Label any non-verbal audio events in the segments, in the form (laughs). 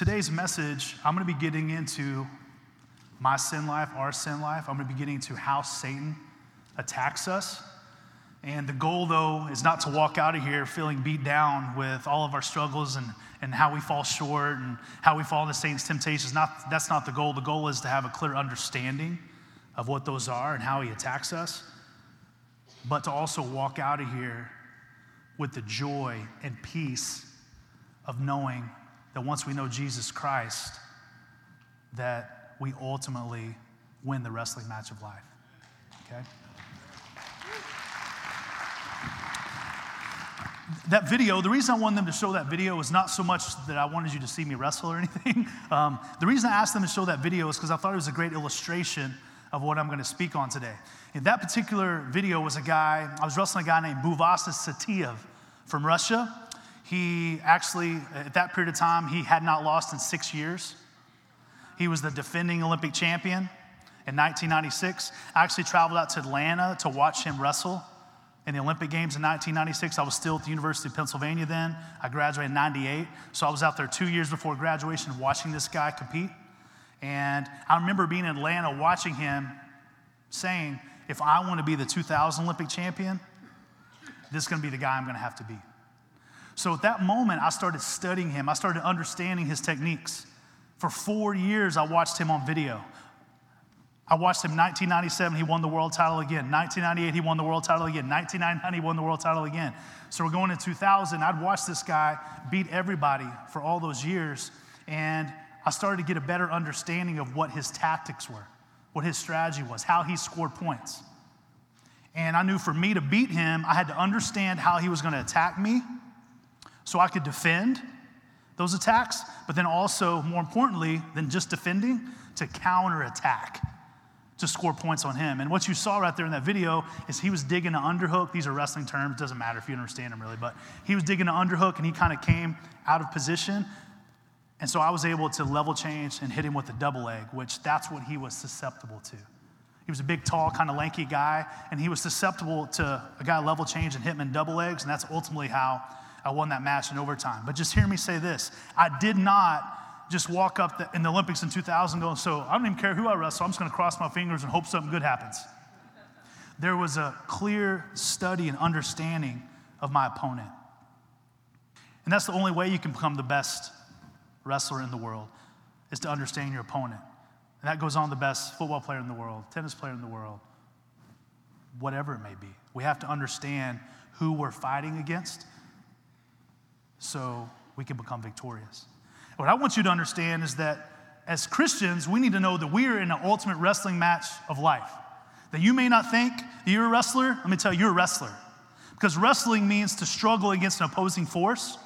today's message, I'm going to be getting into my sin life, our sin life. I'm going to be getting into how Satan attacks us. And the goal, though, is not to walk out of here feeling beat down with all of our struggles and, and how we fall short and how we fall into Satan's temptations. Not, that's not the goal. The goal is to have a clear understanding of what those are and how he attacks us, but to also walk out of here with the joy and peace of knowing that once we know Jesus Christ, that we ultimately win the wrestling match of life. Okay? that video, the reason I wanted them to show that video was not so much that I wanted you to see me wrestle or (laughs) anything. Um, the reason I asked them to show that video is because I thought it was a great illustration of what I'm going to speak on today. In that particular video was a guy, I was wrestling a guy named Buvaisar Saitiev from Russia. He actually, at that period of time, he had not lost in six years. He was the defending Olympic champion in 1996. I actually traveled out to Atlanta to watch him wrestle in the Olympic Games in 1996. I was still at the University of Pennsylvania then. I graduated in 98. So I was out there two years before graduation watching this guy compete. And I remember being in Atlanta watching him saying, if I want to be the 2000 Olympic champion, this is going to be the guy I'm going to have to be. So at that moment, I started studying him. I started understanding his techniques. For four years, I watched him on video. I watched him 1997, he won the world title again. 1998, he won the world title again. 1999, he won the world title again. So we're going to 2000. I'd watched this guy beat everybody for all those years. And I started to get a better understanding of what his tactics were, what his strategy was, how he scored points. And I knew for me to beat him, I had to understand how he was going to attack me so I could defend those attacks, but then also, more importantly than just defending, to counterattack to score points on him. And what you saw right there in that video is he was digging an underhook. These are wrestling terms, doesn't matter if you understand them really, but he was digging an underhook and he kind of came out of position and so I was able to level change and hit him with a double leg, which that's what he was susceptible to. He was a big, tall, kind of lanky guy, and he was susceptible to a guy level change and hit him in double legs, and that's ultimately how I won that match in overtime. But just hear me say this I did not just walk up the, in the Olympics in 2000 going, so I don't even care who I wrestle, I'm just gonna cross my fingers and hope something good happens. There was a clear study and understanding of my opponent. And that's the only way you can become the best wrestler in the world is to understand your opponent. And that goes on the best football player in the world, tennis player in the world, whatever it may be. We have to understand who we're fighting against so we can become victorious. What I want you to understand is that as Christians, we need to know that we are in an ultimate wrestling match of life. That you may not think that you're a wrestler, let me tell you, you're a wrestler. Because wrestling means to struggle against an opposing force.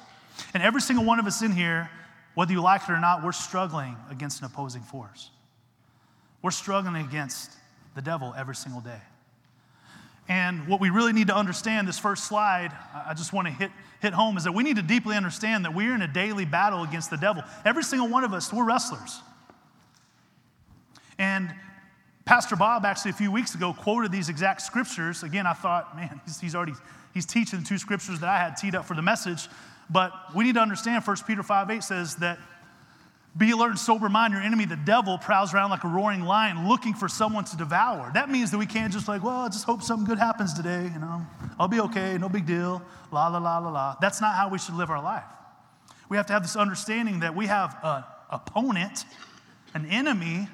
And every single one of us in here whether you like it or not, we're struggling against an opposing force. We're struggling against the devil every single day. And what we really need to understand, this first slide, I just want to hit, hit home, is that we need to deeply understand that we're in a daily battle against the devil. Every single one of us, we're wrestlers. And Pastor Bob actually a few weeks ago quoted these exact scriptures. Again, I thought, man, (laughs) he's, he's already he's teaching the two scriptures that I had teed up for the message. But we need to understand 1 Peter 5 8 says that be alert and sober mind. Your enemy, the devil, prowls around like a roaring lion looking for someone to devour. That means that we can't just like, well, I just hope something good happens today. You know, I'll be okay, no big deal. La la la la la. That's not how we should live our life. We have to have this understanding that we have an opponent, an enemy,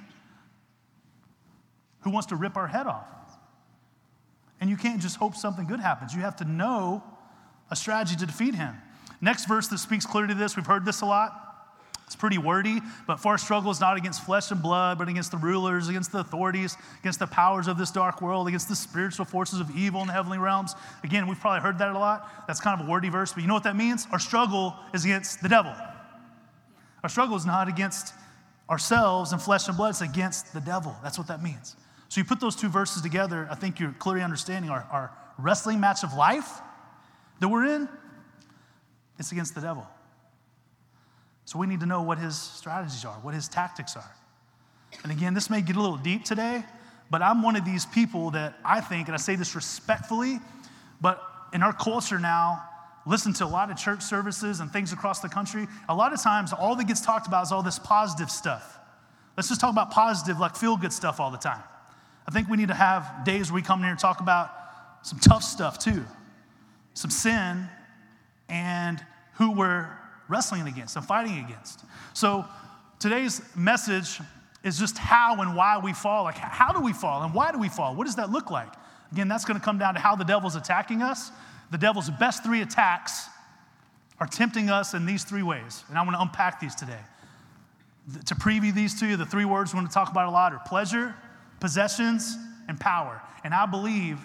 who wants to rip our head off. And you can't just hope something good happens. You have to know a strategy to defeat him. Next verse that speaks clearly to this, we've heard this a lot. It's pretty wordy, but for our struggle is not against flesh and blood, but against the rulers, against the authorities, against the powers of this dark world, against the spiritual forces of evil in the heavenly realms. Again, we've probably heard that a lot. That's kind of a wordy verse, but you know what that means? Our struggle is against the devil. Our struggle is not against ourselves and flesh and blood, it's against the devil. That's what that means. So you put those two verses together, I think you're clearly understanding our, our wrestling match of life that we're in it's against the devil. So we need to know what his strategies are, what his tactics are. And again, this may get a little deep today, but I'm one of these people that I think, and I say this respectfully, but in our culture now, listen to a lot of church services and things across the country, a lot of times all that gets talked about is all this positive stuff. Let's just talk about positive, like feel good stuff all the time. I think we need to have days where we come in here and talk about some tough stuff too, some sin and who we're wrestling against and fighting against. So today's message is just how and why we fall. Like, how do we fall and why do we fall? What does that look like? Again, that's going to come down to how the devil's attacking us. The devil's best three attacks are tempting us in these three ways. And I want to unpack these today. To preview these to you, the three words we want to talk about a lot are pleasure, possessions, and power. And I believe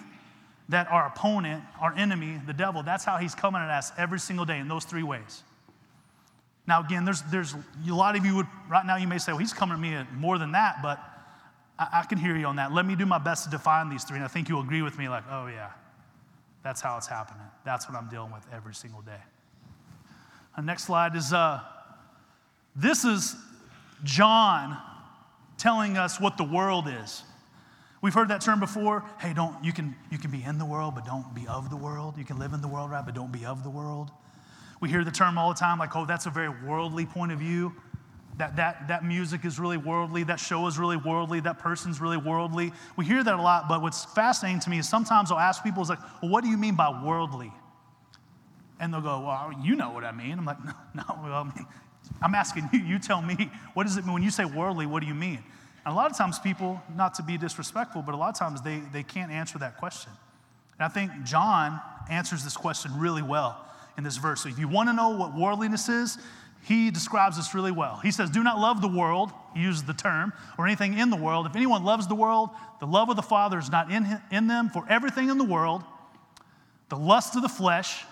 that our opponent, our enemy, the devil, that's how he's coming at us every single day in those three ways. Now, again, there's, there's a lot of you would, right now, you may say, well, he's coming at me more than that, but I, I can hear you on that. Let me do my best to define these three, and I think you'll agree with me, like, oh, yeah, that's how it's happening. That's what I'm dealing with every single day. The next slide is uh, this is John telling us what the world is. We've heard that term before. Hey, don't you can you can be in the world, but don't be of the world. You can live in the world, right, but don't be of the world. We hear the term all the time, like, oh, that's a very worldly point of view. That, that, that music is really worldly, that show is really worldly, that person's really worldly. We hear that a lot, but what's fascinating to me is sometimes I'll ask people, is like, well, what do you mean by worldly? And they'll go, well, you know what I mean. I'm like, (laughs) no, no well, I mean, I'm asking you, you tell me, what does it mean? When you say worldly, what do you mean? And a lot of times people, not to be disrespectful, but a lot of times they, they can't answer that question. And I think John answers this question really well in this verse. So if you want to know what worldliness is, he describes this really well. He says, Do not love the world, he uses the term, or anything in the world. If anyone loves the world, the love of the Father is not in, him, in them. For everything in the world, the lust of the flesh,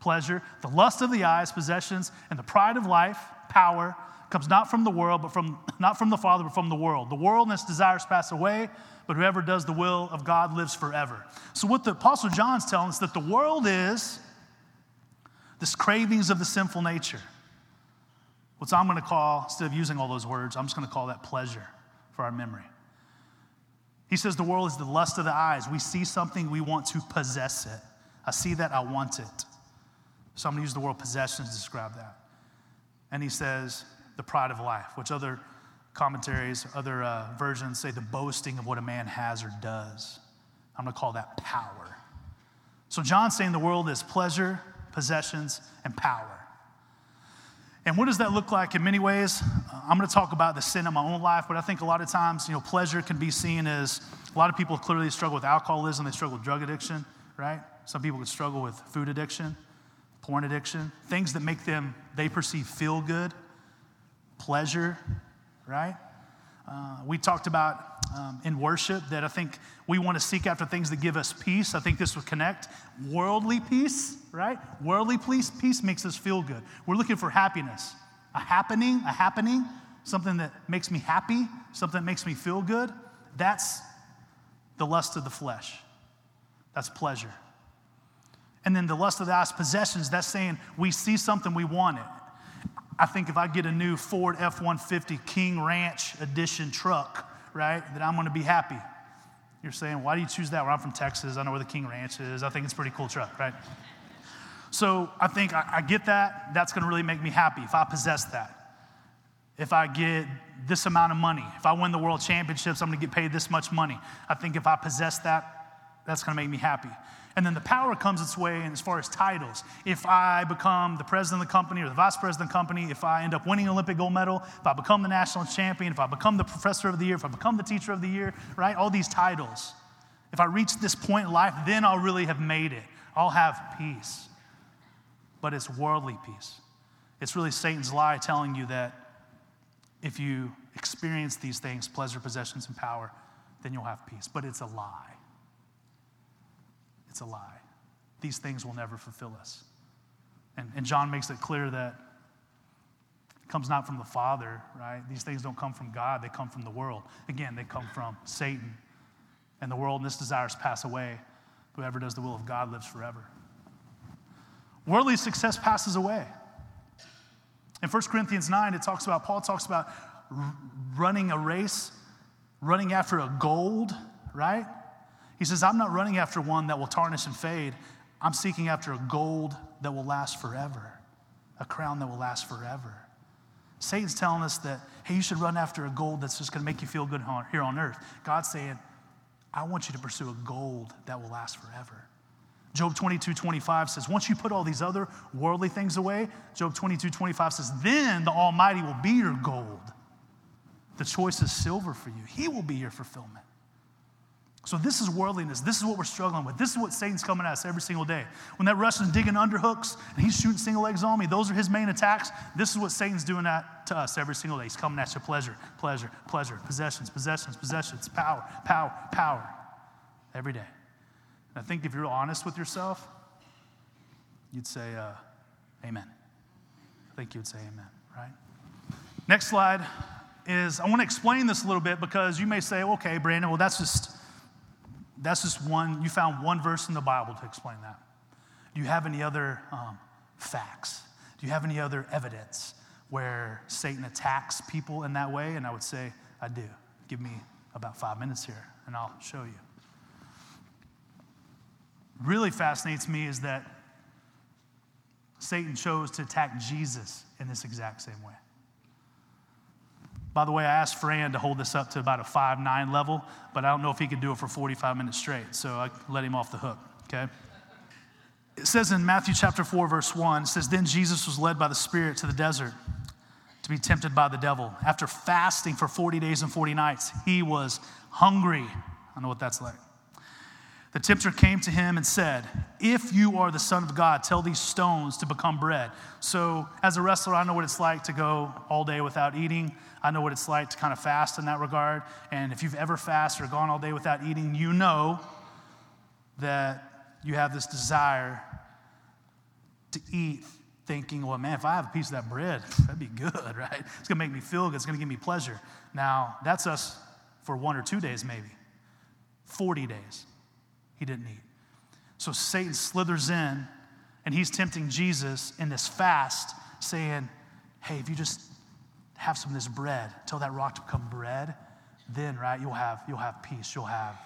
pleasure, the lust of the eyes, possessions, and the pride of life, power, comes not from the world, but from (coughs) not from the Father, but from the world. The world and its desires pass away, but whoever does the will of God lives forever. So what the Apostle John's telling us that the world is this cravings of the sinful nature. What I'm going to call, instead of using all those words, I'm just going to call that pleasure for our memory. He says the world is the lust of the eyes. We see something, we want to possess it. I see that, I want it. So I'm going to use the word possessions to describe that. And he says the pride of life, which other commentaries, other uh, versions say the boasting of what a man has or does. I'm going to call that power. So John's saying the world is pleasure, possessions, and power. And what does that look like in many ways? Uh, I'm going to talk about the sin in my own life, but I think a lot of times, you know, pleasure can be seen as a lot of people clearly struggle with alcoholism, they struggle with drug addiction, right? Some people could struggle with food addiction, porn addiction, things that make them, they perceive feel good, pleasure, right? Uh, we talked about um, in worship that I think we want to seek after things that give us peace. I think this would connect. Worldly peace, right? Worldly peace, peace makes us feel good. We're looking for happiness, a happening, a happening, something that makes me happy, something that makes me feel good. That's the lust of the flesh. That's pleasure. And then the lust of the eyes, possessions, that's saying we see something, we want it. I think if I get a new Ford F 150 King Ranch edition truck, right, that I'm gonna be happy. You're saying, why do you choose that? Well, I'm from Texas. I know where the King Ranch is. I think it's a pretty cool truck, right? So I think I, I get that. That's gonna really make me happy if I possess that. If I get this amount of money, if I win the world championships, I'm gonna get paid this much money. I think if I possess that, that's gonna make me happy. And then the power comes its way and as far as titles. If I become the president of the company or the vice president of the company, if I end up winning an Olympic gold medal, if I become the national champion, if I become the professor of the year, if I become the teacher of the year, right? All these titles. If I reach this point in life, then I'll really have made it. I'll have peace. But it's worldly peace. It's really Satan's lie telling you that if you experience these things, pleasure, possessions, and power, then you'll have peace. But it's a lie. It's a lie. These things will never fulfill us. And, and John makes it clear that it comes not from the Father, right? These things don't come from God, they come from the world. Again, they come from Satan. And the world and its desires pass away. Whoever does the will of God lives forever. Worldly success passes away. In 1 Corinthians 9, it talks about, Paul talks about running a race, running after a gold, right? He says, I'm not running after one that will tarnish and fade. I'm seeking after a gold that will last forever, a crown that will last forever. Satan's telling us that, hey, you should run after a gold that's just going to make you feel good here on earth. God's saying, I want you to pursue a gold that will last forever. Job 22, 25 says, once you put all these other worldly things away, Job 22, 25 says, then the Almighty will be your gold. The choice is silver for you. He will be your fulfillment. So this is worldliness. This is what we're struggling with. This is what Satan's coming at us every single day. When that Russian's digging underhooks and he's shooting single legs on me, those are his main attacks. This is what Satan's doing that to us every single day. He's coming at you pleasure, pleasure, pleasure, possessions, possessions, possessions, power, power, power, every day. And I think if you're honest with yourself, you'd say, uh, Amen. I think you'd say Amen, right? Next slide is I want to explain this a little bit because you may say, okay, Brandon, well, that's just that's just one, you found one verse in the Bible to explain that. Do you have any other um, facts? Do you have any other evidence where Satan attacks people in that way? And I would say, I do. Give me about five minutes here and I'll show you. Really fascinates me is that Satan chose to attack Jesus in this exact same way. By the way, I asked Fran to hold this up to about a 5 9 level, but I don't know if he could do it for 45 minutes straight, so I let him off the hook, okay? It says in Matthew chapter 4, verse 1, it says, Then Jesus was led by the Spirit to the desert to be tempted by the devil. After fasting for 40 days and 40 nights, he was hungry. I know what that's like. The tempter came to him and said, If you are the Son of God, tell these stones to become bread. So, as a wrestler, I know what it's like to go all day without eating. I know what it's like to kind of fast in that regard. And if you've ever fasted or gone all day without eating, you know that you have this desire to eat, thinking, well, man, if I have a piece of that bread, (laughs) that'd be good, (laughs) right? It's gonna make me feel good, it's gonna give me pleasure. Now, that's us for one or two days, maybe. 40 days he didn't eat. So Satan slithers in and he's tempting Jesus in this fast, saying, Hey, if you just have some of this bread, tell that rock to become bread, then right, you'll have you'll have peace, you'll have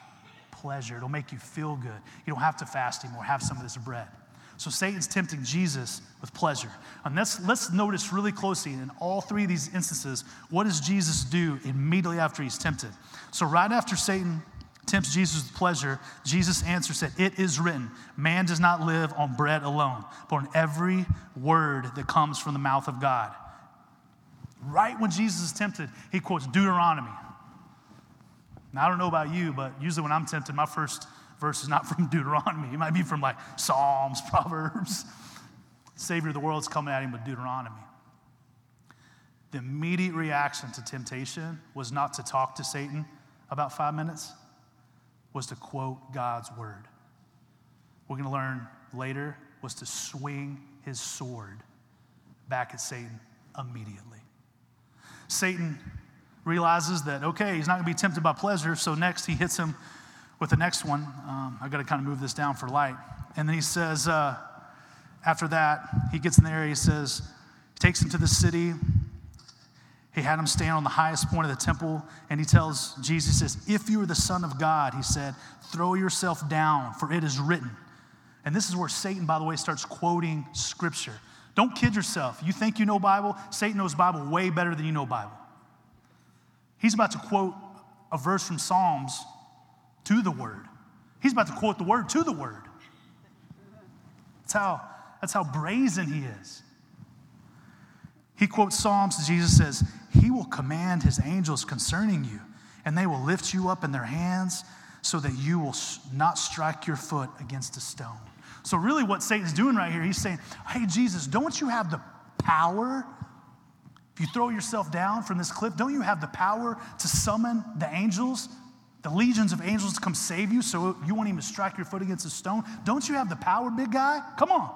pleasure. It'll make you feel good. You don't have to fast anymore. Have some of this bread. So Satan's tempting Jesus with pleasure. And let's, let's notice really closely in all three of these instances, what does Jesus do immediately after he's tempted? So right after Satan tempts Jesus with pleasure, Jesus' answer said, It is written, man does not live on bread alone, but on every word that comes from the mouth of God. Right when Jesus is tempted, he quotes Deuteronomy. Now, I don't know about you, but usually when I'm tempted, my first verse is not (laughs) from Deuteronomy. It might be from like Psalms, (laughs) Proverbs. Savior of the world is coming at him with Deuteronomy. The immediate reaction to temptation was not to talk to Satan about five minutes, was to quote God's word. We're going to learn later was to swing his sword back at Satan immediately. Satan realizes that, okay, he's not going to be tempted by pleasure, so next he hits him with the next one. Um, I've got to kind of move this down for light. And then he says, uh, after that, he gets in there, he says, takes him to the city, he had him stand on the highest point of the temple, and he tells Jesus, says, If you are the Son of God, he said, throw yourself down, for it is written. And this is where Satan, by the way, starts quoting scripture. Don't kid yourself. You think you know Bible? Satan knows Bible way better than you know Bible. He's about to quote a verse from Psalms to the word. He's about to quote the word to the word. That's how, that's how brazen he is. He quotes Psalms, Jesus says, He will command His angels concerning you, and they will lift you up in their hands so that you will not strike your foot against a stone. So, really, what Satan's doing right here, he's saying, Hey, Jesus, don't you have the power? If you throw yourself down from this cliff, don't you have the power to summon the angels, the legions of angels to come save you so you won't even strike your foot against a stone? Don't you have the power, big guy? Come on.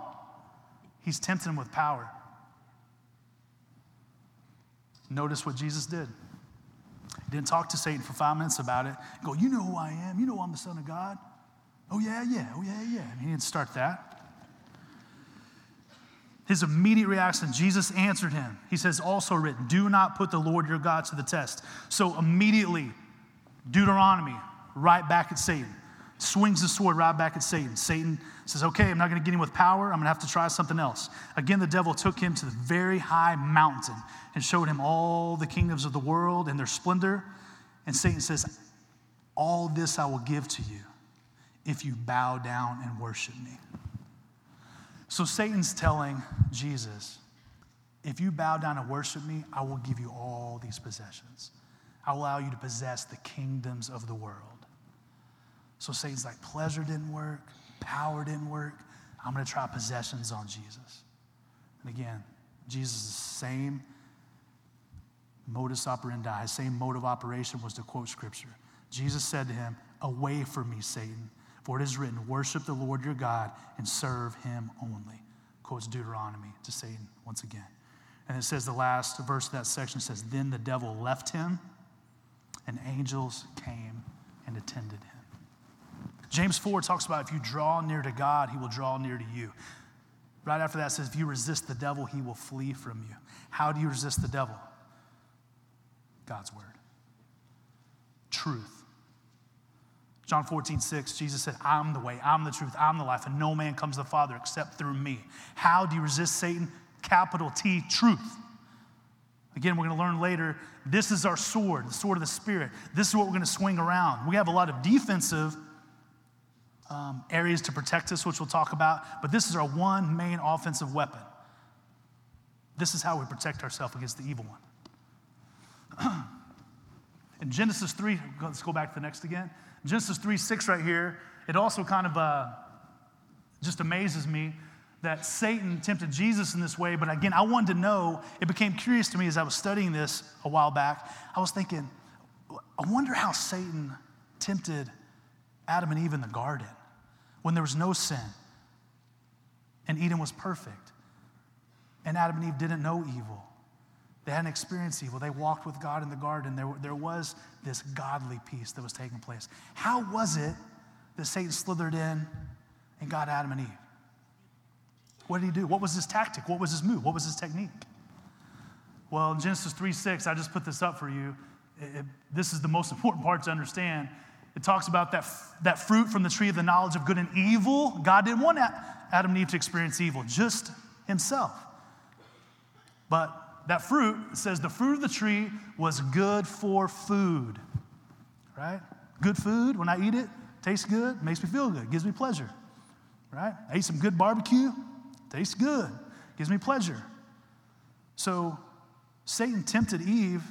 He's tempting him with power. Notice what Jesus did. He didn't talk to Satan for five minutes about it. Go, you know who I am. You know I'm the Son of God. Oh, yeah, yeah. Oh, yeah, yeah. he didn't start that. His immediate reaction, Jesus answered him. He says, also written, do not put the Lord your God to the test. So immediately, Deuteronomy, right back at Satan. Swings the sword right back at Satan. Satan says, Okay, I'm not going to get him with power. I'm going to have to try something else. Again, the devil took him to the very high mountain and showed him all the kingdoms of the world and their splendor. And Satan says, All this I will give to you if you bow down and worship me. So Satan's telling Jesus, If you bow down and worship me, I will give you all these possessions. I will allow you to possess the kingdoms of the world. So Satan's like, pleasure didn't work, power didn't work. I'm going to try possessions on Jesus. And again, Jesus' the same modus operandi, his same mode of operation was to quote scripture. Jesus said to him, Away from me, Satan, for it is written, Worship the Lord your God and serve him only. Quotes Deuteronomy to Satan once again. And it says the last verse of that section says, Then the devil left him, and angels came and attended him. James 4 talks about if you draw near to God, he will draw near to you. Right after that says, if you resist the devil, he will flee from you. How do you resist the devil? God's word. Truth. John 14, 6, Jesus said, I'm the way, I'm the truth, I'm the life, and no man comes to the Father except through me. How do you resist Satan? Capital T, truth. Again, we're going to learn later. This is our sword, the sword of the Spirit. This is what we're going to swing around. We have a lot of defensive um, areas to protect us, which we'll talk about, but this is our one main offensive weapon. This is how we protect ourselves against the evil one. (clears throat) In Genesis 3, let's go back to the next again. Genesis 3 6 right here, it also kind of uh, just amazes me that Satan tempted Jesus in this way. But again, I wanted to know, it became curious to me as I was studying this a while back. I was thinking, I wonder how Satan tempted Adam and Eve in the garden when there was no sin and Eden was perfect and Adam and Eve didn't know evil. They hadn't experienced evil. They walked with God in the garden. There, there was this godly peace that was taking place. How was it that Satan slithered in and got Adam and Eve? What did he do? What was his tactic? What was his move? What was his technique? Well, in Genesis 3 6, I just put this up for you. It, it, this is the most (laughs) important part to understand. It talks about that, that fruit from the tree of the knowledge of good and evil. God didn't want Adam and Eve to experience evil, just himself. But that fruit says the fruit of the tree was good for food, right? Good food, when I eat it, tastes good, makes me feel good, gives me pleasure, right? I ate some good barbecue, tastes good, gives me pleasure. So Satan tempted Eve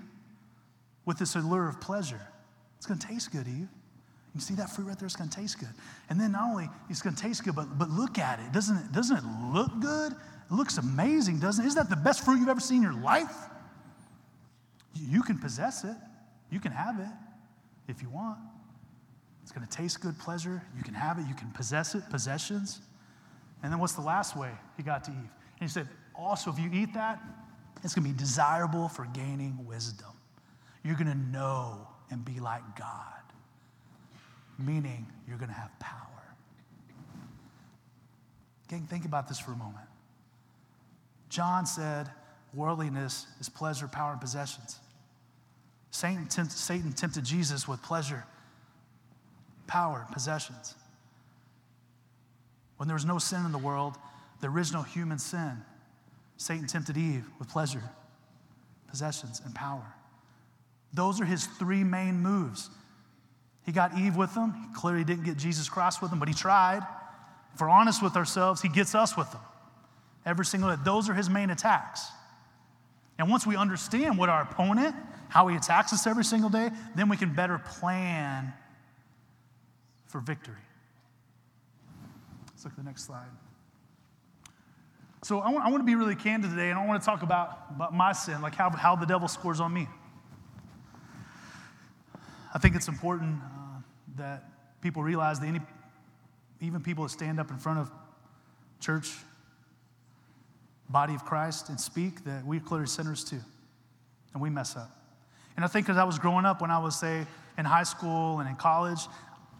with this allure of pleasure. It's going to taste good, Eve. You see that fruit right there? It's going to taste good. And then not only it's going to taste good, but, but look at it. Doesn't, it. doesn't it look good? It looks amazing, doesn't it? Isn't that the best fruit you've ever seen in your life? You can possess it. You can have it if you want. It's going to taste good, pleasure. You can have it. You can possess it, possessions. And then what's the last way he got to Eve? And he said, also, if you eat that, it's going to be desirable for gaining wisdom. You're going to know and be like God meaning you're going to have power. Gang, think about this for a moment. John said worldliness is pleasure, power, and possessions. Satan, Satan tempted Jesus with pleasure, power, and possessions. When there was no sin in the world, the original human sin, Satan tempted Eve with pleasure, possessions, and power. Those are his three main moves. He got Eve with him. He clearly didn't get Jesus Christ with him, but he tried. If we're honest with ourselves, he gets us with them. Every single day. Those are his main attacks. And once we understand what our opponent, how he attacks us every single day, then we can better plan for victory. Let's look at the next slide. So I want, I want to be really candid today, and I want to talk about, about my sin, like how, how the devil scores on me. I think it's important that people realize that any, even people that stand up in front of church, body of Christ, and speak, that we're clearly sinners too. And we mess up. And I think as I was growing up, when I was, say, in high school and in college,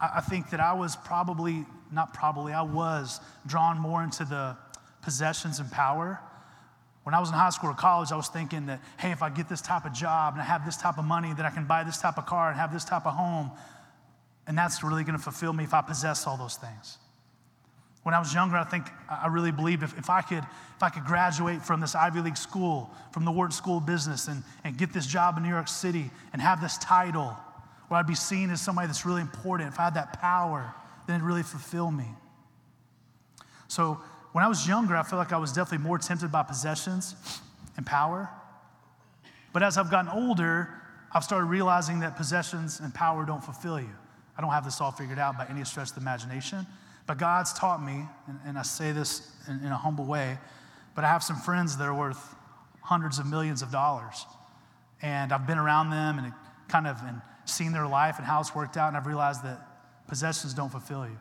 I, I think that I was probably, not probably, I was drawn more into the possessions and power. When I was in high school or college, I was thinking that, hey, if I get this type of job and I have this type of money, then I can buy this type of car and have this type of home, And that's really going to fulfill me if I possess all those things. When I was younger, I think I really believed if, if, I could, if I could graduate from this Ivy League school, from the Wharton School of Business, and, and get this job in New York City and have this title, where I'd be seen as somebody that's really important, if I had that power, then it'd really fulfill me. So when I was younger, I feel like I was definitely more tempted by possessions and power. But as I've gotten older, I've started realizing that possessions and power don't fulfill you. I don't have this all figured out by any stretch of the imagination. But God's taught me, and, and I say this in, in a humble way, but I have some friends that are worth hundreds of millions of dollars. And I've been around them and kind of and seen their life and how it's worked out, and I've realized that possessions don't fulfill you.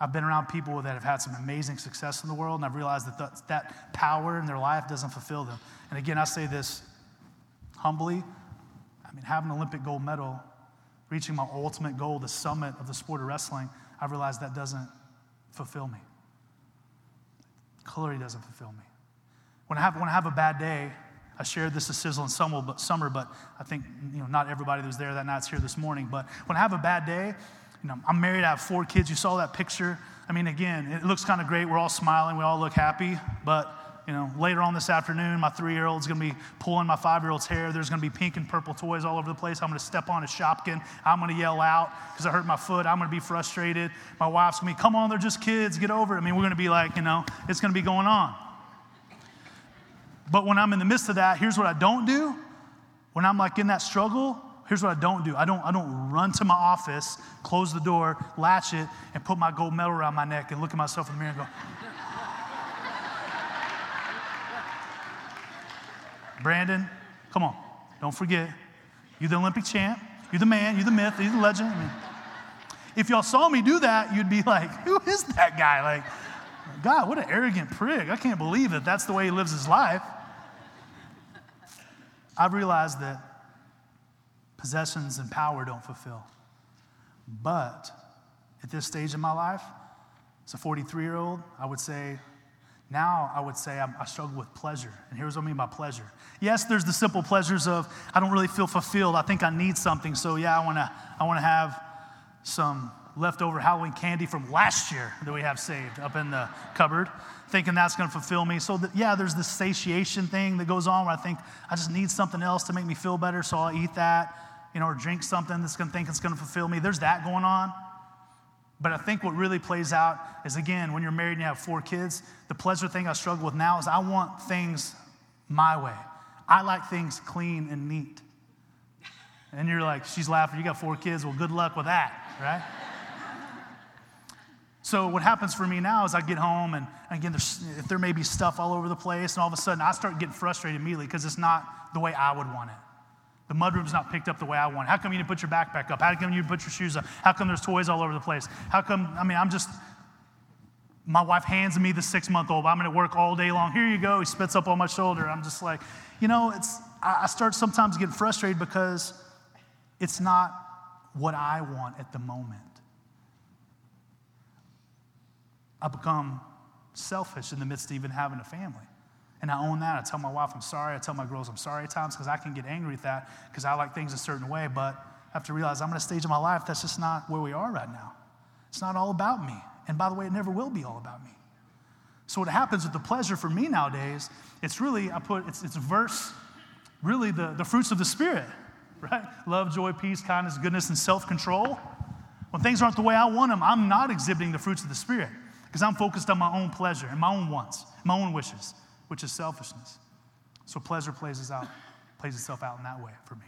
I've been around people that have had some amazing success in the world, and I've realized that that power in their life doesn't fulfill them. And again, I say this humbly. I mean, having an Olympic gold medal, reaching my ultimate goal, the summit of the sport of wrestling, I realized that doesn't fulfill me. Clearly doesn't fulfill me. When I have, when I have a bad day, I shared this at Sizzle in summer, but, summer, but I think you know, not everybody that was there that night's here this morning. But when I have a bad day, you know, I'm married, I have four kids. You saw that picture. I mean, again, it looks kind of great. We're all smiling, we all look happy, but you know, later on this afternoon, my three year old's gonna be pulling my five year old's hair. There's gonna be pink and purple toys all over the place. I'm gonna step on a Shopkin. I'm gonna yell out because I hurt my foot. I'm gonna be frustrated. My wife's gonna be, come on, they're just kids, get over it. I mean, we're gonna be like, you know, it's gonna be going on. But when I'm in the midst of that, here's what I don't do. When I'm like in that struggle, here's what I don't do. I don't, I don't run to my office, close the door, latch it, and put my gold medal around my neck and look at myself in the mirror and go, Brandon, come on, don't forget. You're the Olympic champ. You're the man. You're the myth. You're the legend. I mean, if y'all saw me do that, you'd be like, (laughs) who is that guy? Like, God, what an arrogant prig. I can't believe that that's the way he lives his life. I've realized that possessions and power don't fulfill. But at this stage in my life, as a 43 year old, I would say now, I would say I'm, i struggle with pleasure. And here's what I mean by pleasure. Yes, there's the simple pleasures of I don't really feel fulfilled. I think I need something. So, yeah, I want to I wanna have some leftover Halloween candy from last year that we have saved up in the cupboard, thinking that's to fulfill me. So, that, yeah, there's this satiation thing that goes on where I think I just need something else to make me feel better. So, I'll eat that, you know, or drink something that's to think it's to fulfill me. There's that going on. But I think what really plays out is again, when you're married and you have four kids, the pleasure thing I struggle with now is I want things my way. I like things clean and neat. And you're like, she's laughing, you got four kids, well, good luck with that, right? (laughs) so what happens for me now is I get home and again, if there may be stuff all over the place, and all of a sudden I start getting frustrated immediately because it's not the way I would want it. The mudroom's not picked up the way I want. How come you didn't put your backpack up? How come you didn't put your shoes up? How come there's toys all over the place? How come, I mean, I'm just, my wife hands me the six month old. I'm going to work all day long. Here you go. He spits up on my shoulder. I'm just like, you know, it's, I start sometimes getting frustrated because it's not what I want at the moment. I become selfish in the midst of even having a family. And I own that. I tell my wife I'm sorry. I tell my girls I'm sorry at times because I can get angry at that because I like things a certain way. But I have to realize I'm at a stage of my life that's just not where we are right now. It's not all about me. And by the way, it never will be all about me. So what happens with the pleasure for me nowadays, it's really, I put, it's, it's verse, really the, the fruits of the Spirit, right? Love, joy, peace, kindness, goodness, and self-control. When things aren't the way I want them, I'm not exhibiting the fruits of the Spirit because I'm focused on my own pleasure and my own wants, my own wishes which is selfishness. So pleasure plays, out, plays itself out in that way for me.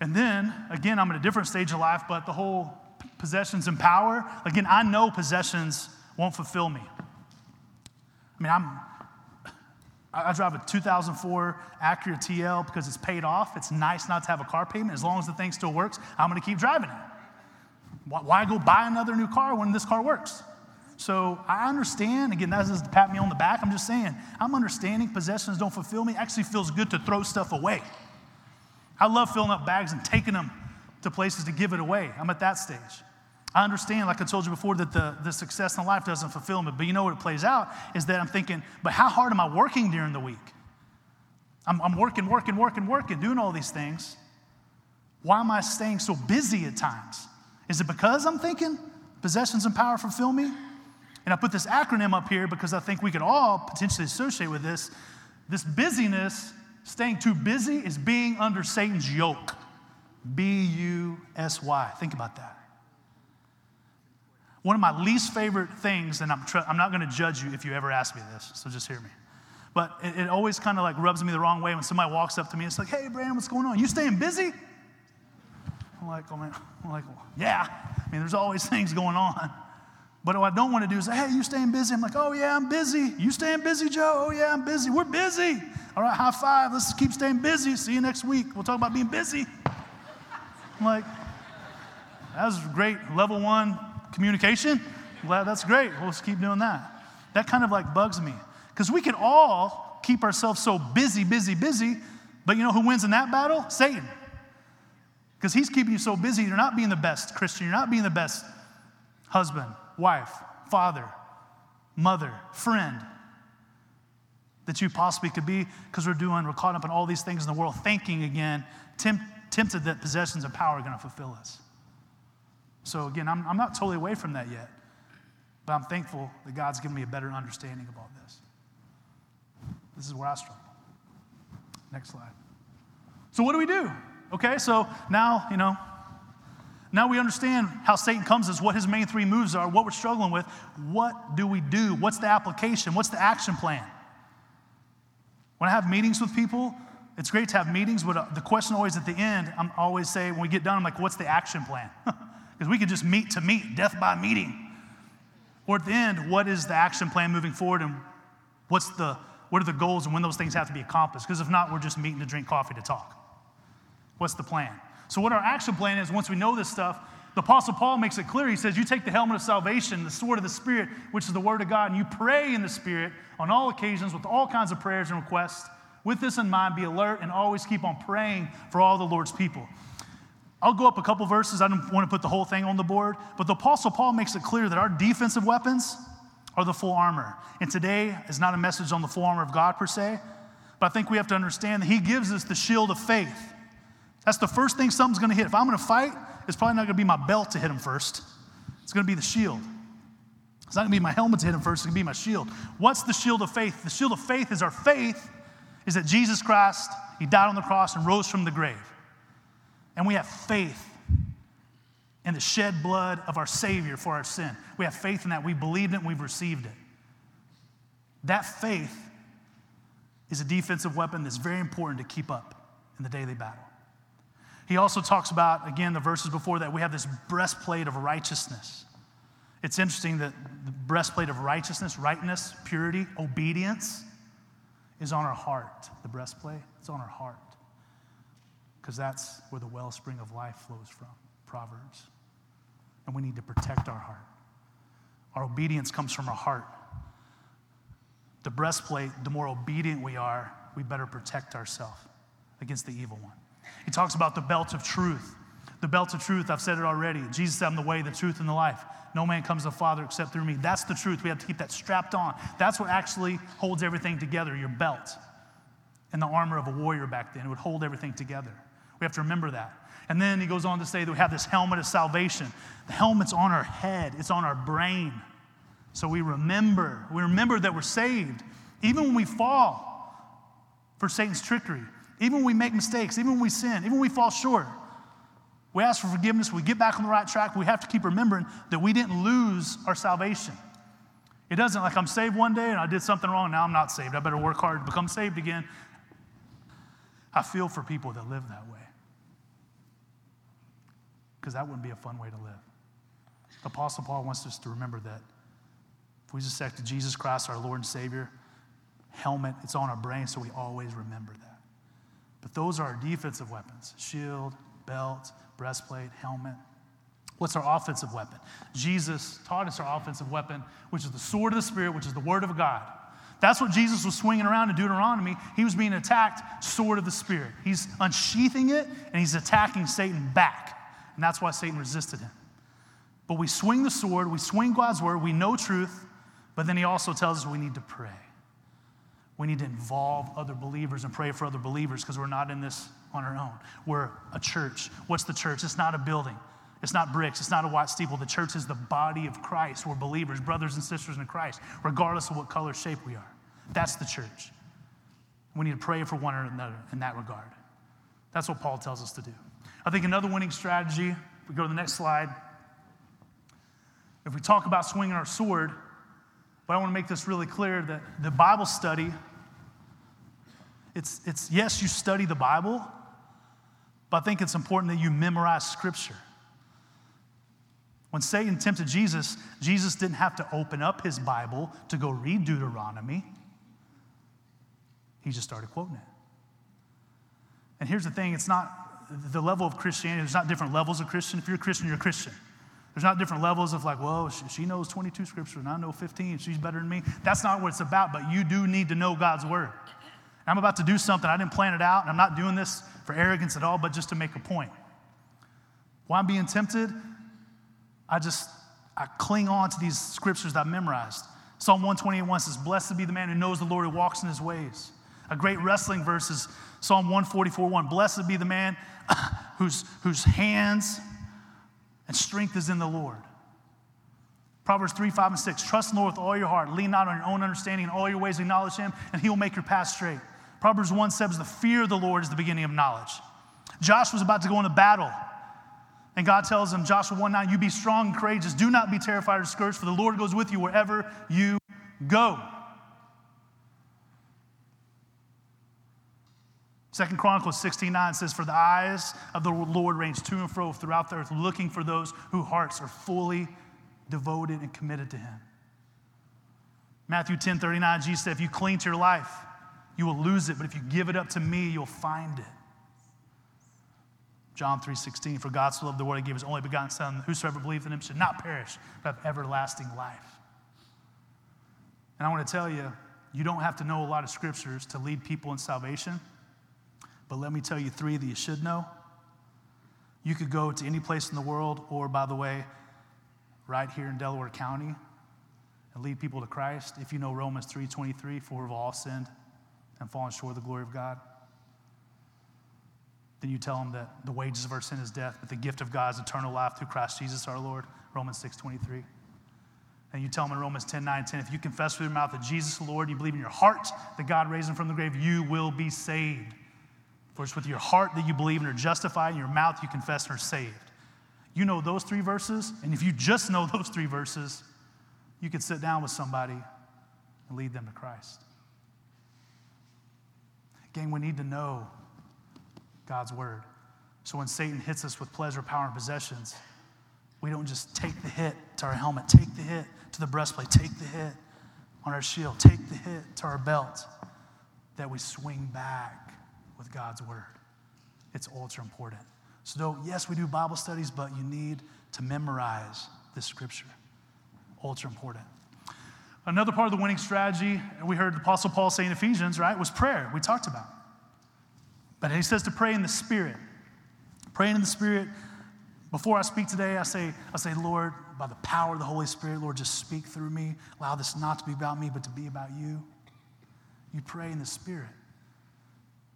And then, again, I'm at a different stage of life, but the whole possessions and power, again, I know possessions won't fulfill me. I mean, I'm, I drive a 2004 Acura TL because it's paid off. It's nice not to have a car payment. As long as the thing still works, I'm going to keep driving it. Why go buy another new car when this car works? So I understand, again, that doesn't pat me on the back. I'm just saying, I'm understanding possessions don't fulfill me. It Actually feels good to throw stuff away. I love filling up bags and taking them to places to give it away. I'm at that stage. I understand, like I told you before, that the, the success in life doesn't fulfill me. But you know what it plays out is that I'm thinking, but how hard am I working during the week? I'm, I'm working, working, working, working, doing all these things. Why am I staying so busy at times? Is it because I'm thinking possessions and power fulfill me? And I put this acronym up here because I think we could all potentially associate with this. This busyness, staying too busy, is being under Satan's yoke. B U S Y. Think about that. One of my least favorite things, and I'm, tr- I'm not going to judge you if you ever ask me this, so just hear me. But it, it always kind of like rubs me the wrong way when somebody walks up to me. It's like, hey, Brandon, what's going on? You staying busy? I'm like, oh man, I'm like, yeah. I mean, there's always (laughs) things going on. But what I don't want to do is say, hey, you staying busy? I'm like, oh yeah, I'm busy. You staying busy, Joe? Oh yeah, I'm busy. We're busy. All right, high five. Let's keep staying busy. See you next week. We'll talk about being busy. I'm like, that was great. Level one communication. Glad that's great. We'll just keep doing that. That kind of like bugs me. Because we can all keep ourselves so busy, busy, busy. But you know who wins in that battle? Satan. Because he's keeping you so busy, you're not being the best Christian. You're not being the best husband, wife, father, mother, friend that you possibly could be because we're doing, we're caught up in all these things in the world, thinking again, temp, tempted that possessions and power are going to fulfill us. So again, I'm, I'm not totally away from that yet, but I'm thankful that God's given me a better understanding all this. This is where I struggle. Next slide. So, what do we do? Okay, so now, you know, now we understand how Satan comes as what his main three moves are, what we're struggling with. What do we do? What's the application? What's the action plan? When I have meetings with people, it's great to have meetings, but uh, the question always at the end, I'm always say when we get done, I'm like, what's the action plan? (laughs) Because we could just meet to meet, death by meeting. Or at the end, what is the action plan moving forward and what's the what are the goals and when those things have to be accomplished? Because if not, we're just meeting to drink coffee to talk. What's the plan? So, what our action plan is, once we know this stuff, the Apostle Paul makes it clear. He says, You take the helmet of salvation, the sword of the Spirit, which is the Word of God, and you pray in the Spirit on all occasions with all kinds of prayers and requests. With this in mind, be alert and always keep on praying for all the Lord's people. I'll go up a couple verses. I don't want to put the whole thing on the board, but the Apostle Paul makes it clear that our defensive weapons are the full armor. And today is not a message on the full armor of God per se, but I think we have to understand that He gives us the shield of faith. That's the first thing something's going to hit. If I'm going to fight, it's probably not going to be my belt to hit him first. It's going to be the shield. It's not going to be my helmet to hit him first. It's going to be my shield. What's the shield of faith? The shield of faith is our faith is that Jesus Christ, He died on the cross and rose from the grave. And we have faith in the shed blood of our Savior for our sin. We have faith in that. We believed it and we've received it. That faith is a defensive weapon that's very important to keep up in the daily battle. He also talks about, again, the verses before that, we have this breastplate of righteousness. It's interesting that the breastplate of righteousness, rightness, purity, obedience is on our heart. The breastplate, it's on our heart. Because that's where the wellspring of life flows from, Proverbs. And we need to protect our heart. Our obedience comes from our heart. The breastplate, the more obedient we are, we better protect ourselves against the evil one. He talks about the belt of truth. The belt of truth, I've said it already. Jesus said, I'm the way, the truth, and the life. No man comes to the Father except through me. That's the truth. We have to keep that strapped on. That's what actually holds everything together your belt and the armor of a warrior back then. It would hold everything together. We have to remember that. And then he goes on to say that we have this helmet of salvation. The helmet's on our head, it's on our brain. So we remember. We remember that we're saved. Even when we fall for Satan's trickery, even when we make mistakes, even when we sin, even when we fall short, we ask for forgiveness, we get back on the right track, we have to keep remembering that we didn't lose our salvation. It doesn't like I'm saved one day and I did something wrong, now I'm not saved. I better work hard to become saved again. I feel for people that live that way. Because that wouldn't be a fun way to live. The Apostle Paul wants us to remember that if we just accept Jesus Christ, our Lord and Savior, helmet, it's on our brain, so we always remember that. But those are our defensive weapons shield, belt, breastplate, helmet. What's our offensive weapon? Jesus taught us our offensive weapon, which is the sword of the Spirit, which is the word of God. That's what Jesus was swinging around in Deuteronomy. He was being attacked, sword of the Spirit. He's unsheathing it and he's attacking Satan back. And that's why Satan resisted him. But we swing the sword, we swing God's word, we know truth, but then he also tells us we need to pray. We need to involve other believers and pray for other believers because we're not in this on our own. We're a church. What's the church? It's not a building. It's not bricks. It's not a white steeple. The church is the body of Christ. We're believers, brothers and sisters in Christ, regardless of what color, shape we are. That's the church. We need to pray for one another in that regard. That's what Paul tells us to do. I think another winning strategy, if we go to the next slide. If we talk about swinging our sword, but I want to make this really clear that the Bible study it's, it's yes, you study the Bible, but I think it's important that you memorize Scripture. When Satan tempted Jesus, Jesus didn't have to open up his Bible to go read Deuteronomy. He just started quoting it. And here's the thing it's not the level of Christianity, there's not different levels of Christian. If you're a Christian, you're a Christian. There's not different levels of like, well, she knows 22 scriptures and I know 15, she's better than me. That's not what it's about, but you do need to know God's word. I'm about to do something. I didn't plan it out, and I'm not doing this for arrogance at all, but just to make a point. While I'm being tempted, I just I cling on to these scriptures that I've memorized. Psalm 121 says, Blessed be the man who knows the Lord who walks in his ways. A great wrestling verse is Psalm 144 1. Blessed be the man (coughs) whose, whose hands and strength is in the Lord. Proverbs 3, 5, and 6. Trust in the Lord with all your heart. Lean not on your own understanding. In all your ways acknowledge him, and he will make your path straight. Proverbs 1 says, The fear of the Lord is the beginning of knowledge. Joshua's about to go into battle. And God tells him, Joshua 1 9, you be strong and courageous. Do not be terrified or discouraged, for the Lord goes with you wherever you go. Second Chronicles 16 9 says, For the eyes of the Lord range to and fro throughout the earth, looking for those whose hearts are fully devoted and committed to Him. Matthew 10 39, Jesus said, If you cling to your life, you will lose it, but if you give it up to me, you'll find it. John 3:16, for God so loved the world, he gave his only begotten Son, whosoever believes in him should not perish, but have everlasting life. And I want to tell you, you don't have to know a lot of scriptures to lead people in salvation, but let me tell you three that you should know. You could go to any place in the world, or by the way, right here in Delaware County, and lead people to Christ if you know Romans 3:23, for we've all sinned and fallen short of the glory of God. Then you tell them that the wages of our sin is death, but the gift of God is eternal life through Christ Jesus our Lord, Romans 6 23. And you tell them in Romans 10 9 10, if you confess with your mouth that Jesus is Lord, and you believe in your heart that God raised him from the grave, you will be saved. For it's with your heart that you believe and are justified, and your mouth you confess and are saved. You know those three verses, and if you just know (laughs) those three verses, you could sit down with somebody and lead them to Christ. Gang, we need to know God's word. So when Satan hits us with pleasure, power, and possessions, we don't just take the hit to our helmet, take the hit to the breastplate, take the hit on our shield, take the hit to our belt, that we swing back with God's word. It's ultra important. So, yes, we do Bible studies, but you need to memorize this scripture. Ultra important. Another part of the winning strategy, we heard the Apostle Paul say in Ephesians, right, was prayer. We talked about. But he says to pray in the Spirit. Praying in the Spirit. Before I speak today, I say, I say, Lord, by the power of the Holy Spirit, Lord, just speak through me. Allow this not to be about me, but to be about you. You pray in the Spirit.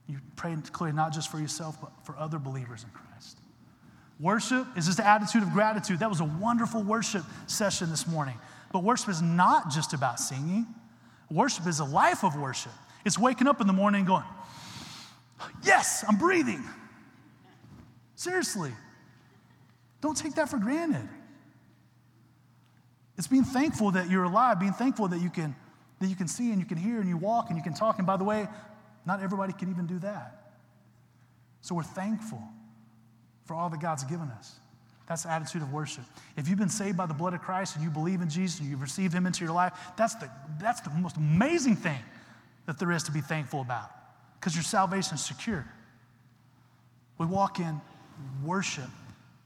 You pray clearly not just for yourself, but for other believers in Christ. Worship is just an attitude of gratitude. That was a wonderful worship session this morning. But worship is not just about singing, worship is a life of worship. It's waking up in the morning going, Yes, I'm breathing. Seriously. Don't take that for granted. It's being thankful that you're alive, being thankful that you can that you can see and you can hear and you walk and you can talk. And by the way, not everybody can even do that. So we're thankful for all that God's given us. That's the attitude of worship. If you've been saved by the blood of Christ and you believe in Jesus and you've received Him into your life, that's the, that's the most amazing thing that there is to be thankful about because your salvation is secure. We walk in worship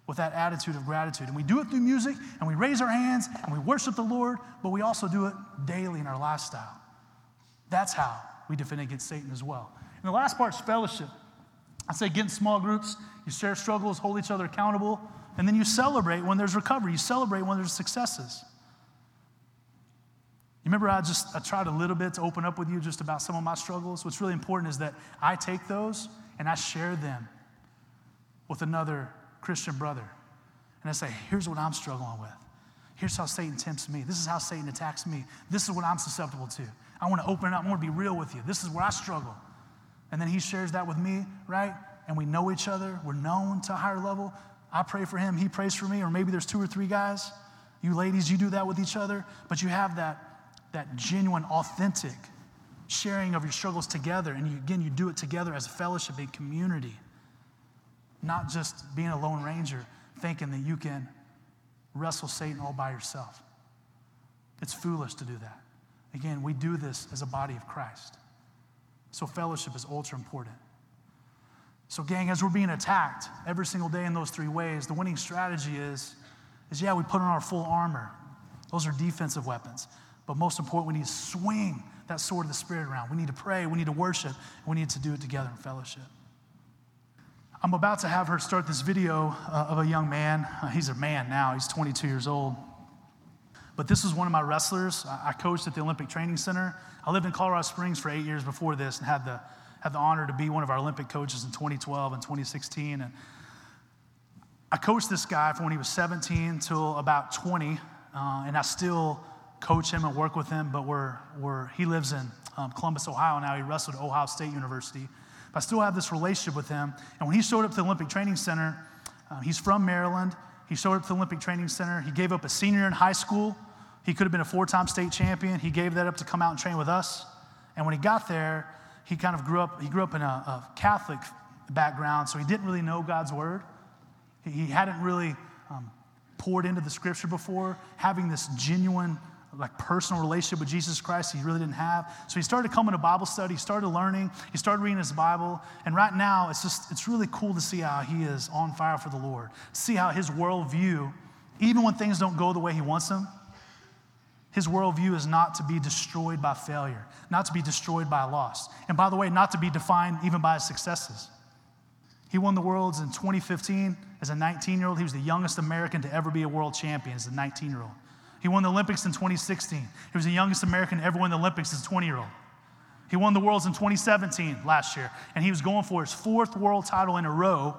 with that attitude of gratitude. And we do it through music and we raise our hands and we worship the Lord, but we also do it daily in our lifestyle. That's how we defend against Satan as well. And the last part is fellowship. I say get in small groups, you share struggles, hold each other accountable, and then you celebrate when there's recovery. You celebrate when there's successes. You remember I just I tried a little bit to open up with you just about some of my struggles? What's really important is that I take those and I share them with another Christian brother. And I say, here's what I'm struggling with. Here's how Satan tempts me. This is how Satan attacks me. This is what I'm susceptible to. I want to open it up. I want to be real with you. This is where I struggle. And then he shares that with me, right? And we know each other. We're known to a higher level. I pray for him. He prays for me. Or maybe there's two or three guys. You ladies, you do that with each other. But you have that, that genuine, authentic sharing of your struggles together. And you, again, you do it together as a fellowship, a community. Not just being a lone ranger thinking that you can wrestle Satan all by yourself. It's foolish to do that. Again, we do this as a body of Christ. So, fellowship is ultra important. So, gang, as we're being attacked every single day in those three ways, the winning strategy is, is yeah, we put on our full armor. Those are defensive weapons. But most important, we need to swing that sword of the Spirit around. We need to pray, we need to worship, we need to do it together in fellowship. I'm about to have her start this video uh, of a young man. Uh, (laughs) he's a man now, he's 22 years old. But this is one of my wrestlers. I coached at the Olympic Training Center. I lived in Colorado Springs for eight years before this and had the, had the honor to be one of our Olympic coaches in 2012 and 2016. And I coached this guy from when he was 17 till about 20, uh, and I still coach him and work with him, but we're, we're, he lives in um, Columbus, Ohio now. He wrestled at Ohio State University. I still have this relationship with him. And when he showed up to the Olympic Training Center, uh, he's from Maryland. He showed up to the Olympic Training Center. He gave up a senior in high school. He could have been a four time state champion. He gave that up to come out and train with us. And when he got there, he kind of grew up, he grew up in a, a Catholic background, so he didn't really know God's word. He, he hadn't really um, poured into the scripture before, having this genuine like personal relationship with Jesus Christ he really didn't have. So he started coming to Bible study, he started learning, he started reading his Bible, and right now it's just it's really cool to see how he is on fire for the Lord. See how his worldview, even when things don't go the way he wants them, his worldview is not to be destroyed by failure, not to be destroyed by loss. And by the way, not to be defined even by his successes. He won the Worlds in 2015 as a 19 year old. He was the youngest American to ever be a world champion as a 19 year old. He won the Olympics in 2016. He was the youngest American to ever win the Olympics as a 20 year old. He won the Worlds in 2017 last year, and he was going for his fourth world title in a row,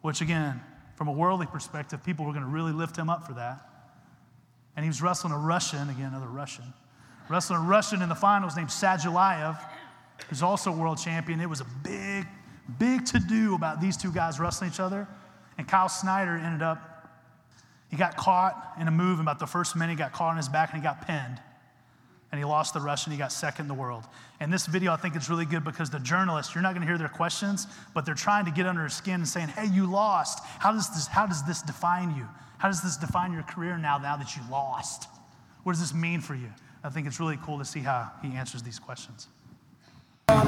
which, again, from a worldly perspective, people were going to really lift him up for that. And he was wrestling a Russian, again, another Russian, wrestling a Russian in the finals named Sadulayev, who's also world champion. It was a big, big to do about these two guys wrestling each other. And Kyle Snyder ended up he got caught in a move about the first minute, he got caught on his back and he got pinned. And he lost the Russian, he got second in the world. And this video, I think, is really good because the journalists, you're not to hear their questions, but they're trying to get under his skin and saying, hey, you lost. How does this, how does this define you? How does this define your career now, now that you lost? What does this mean for you? I think it's really cool to see how he answers these questions. Um,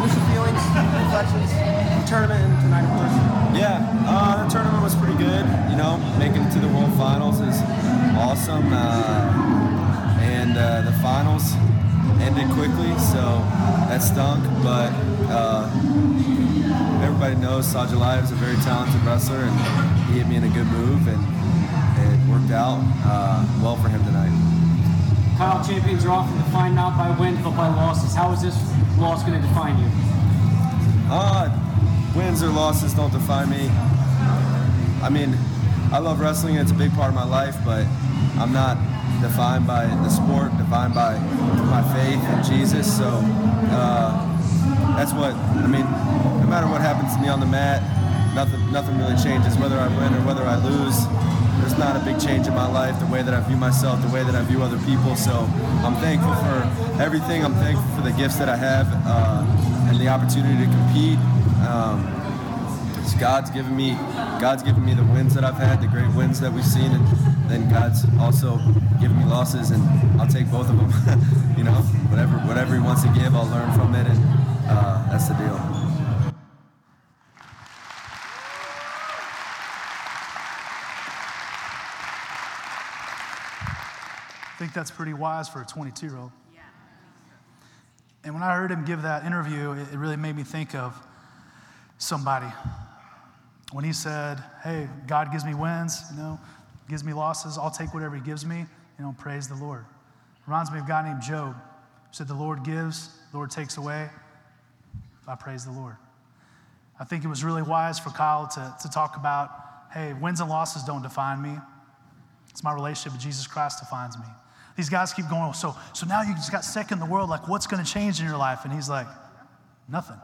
what's your feelings, reflections, the tournament and tonight, of course? Yeah, uh, the tournament was pretty good. You know, making it to the World Finals is awesome. Uh, and uh, the finals ended quickly, so that stunk. But uh, everybody knows Sadulayev is a very talented wrestler, and he hit me in a good move, and it worked out uh, well for him tonight. Kyle, champions are often defined not by wins but by losses. How is this loss going to define you? Uh, wins or losses don't define me. I mean, I love wrestling, it's a big part of my life, but I'm not defined by the sport, defined by my faith in Jesus. So uh, that's what, I mean, no matter what happens to me on the mat, nothing, nothing really changes, whether I win or whether I lose there's not a big change in my life, the way that I view myself, the way that I view other people. So I'm thankful for everything. I'm thankful for the gifts that I have uh, and the opportunity to compete. Um, God's given me, God's given me the wins that I've had, the great wins that we've seen, and then God's also given me losses, and I'll take both of them. (laughs) you know, whatever whatever He wants to give, I'll learn from it, and uh, that's the deal. Think that's pretty wise for a 22 year old. And when I heard him give that interview, it, really made me think of somebody. When he said, Hey, God gives me wins, you know, gives me losses, I'll take whatever he gives me. You know, praise the Lord. Reminds me of a guy named Job. Who said, The Lord gives, the Lord takes away. I praise the Lord. I think it was really wise for Kyle to, to talk about hey, wins and losses don't define me. It's my relationship with Jesus Christ defines me. These guys keep going, so, so now you just got second in the world, like what's going to change in your life? And he's like, nothing.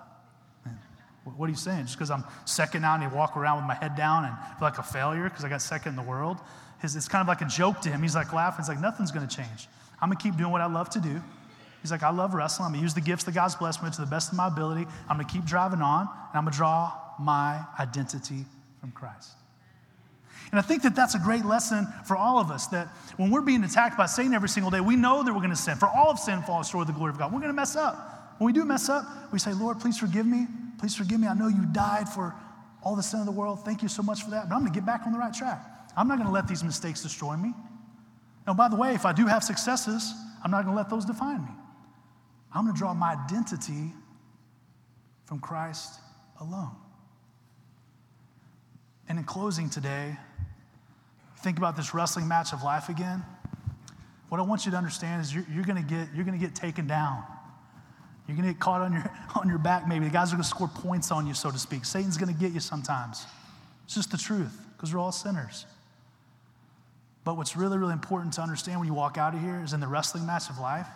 What are you saying? Just because I'm second now and you walk around with my head down and feel like a failure because I got second in the world? His, it's kind of like a joke to him. He's like laughing. He's like, nothing's going to change. I'm going to keep doing what I love to do. He's like, I love wrestling. I'm going to use the gifts that God's blessed me to the best of my ability. I'm going to keep driving on, and I'm going to draw my identity from Christ. And I think that that's a great lesson for all of us that when we're being attacked by Satan every single day, we know that we're going to sin. For all of sin falls short of the glory of God. We're going to mess up. When we do mess up, we say, Lord, please forgive me. Please forgive me. I know you died for all the sin of the world. Thank you so much for that. But I'm going to get back on the right track. I'm not going to let these mistakes destroy me. Now, by the way, if I do have successes, I'm not going to let those define me. I'm going to draw my identity from Christ alone. And in closing today, think about this wrestling match of life again. What I want you to understand is you're, you're going to get you're going to get taken down. You're going to get caught on your (laughs) on your back. Maybe the guys are going to score points on you, so to speak. Satan's going to get you sometimes. It's just the truth because we're all sinners. But what's really, really important to understand when you walk out of here is in the wrestling match of life,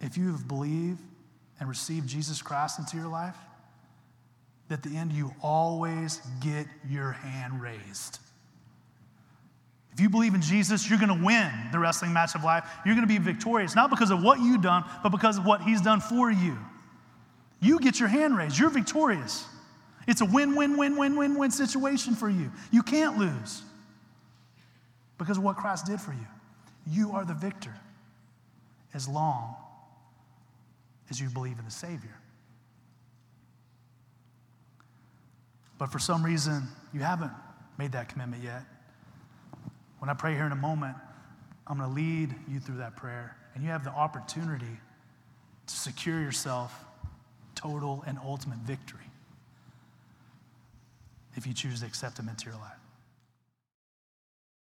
if you have believed and received Jesus Christ into your life, at the end you always get your hand raised. If you believe in Jesus, you're going to win the wrestling match of life. You're going to be victorious, not because of what you've done, but because of what He's done for you. You get your hand raised, you're victorious. It's a win, win, win, win, win, win situation for you. You can't lose because of what Christ did for you. You are the victor as long as you believe in the Savior. But for some reason, you haven't made that commitment yet. When I pray here in a moment, I'm going to lead you through that prayer, and you have the opportunity to secure yourself total and ultimate victory if you choose to accept Him into your life.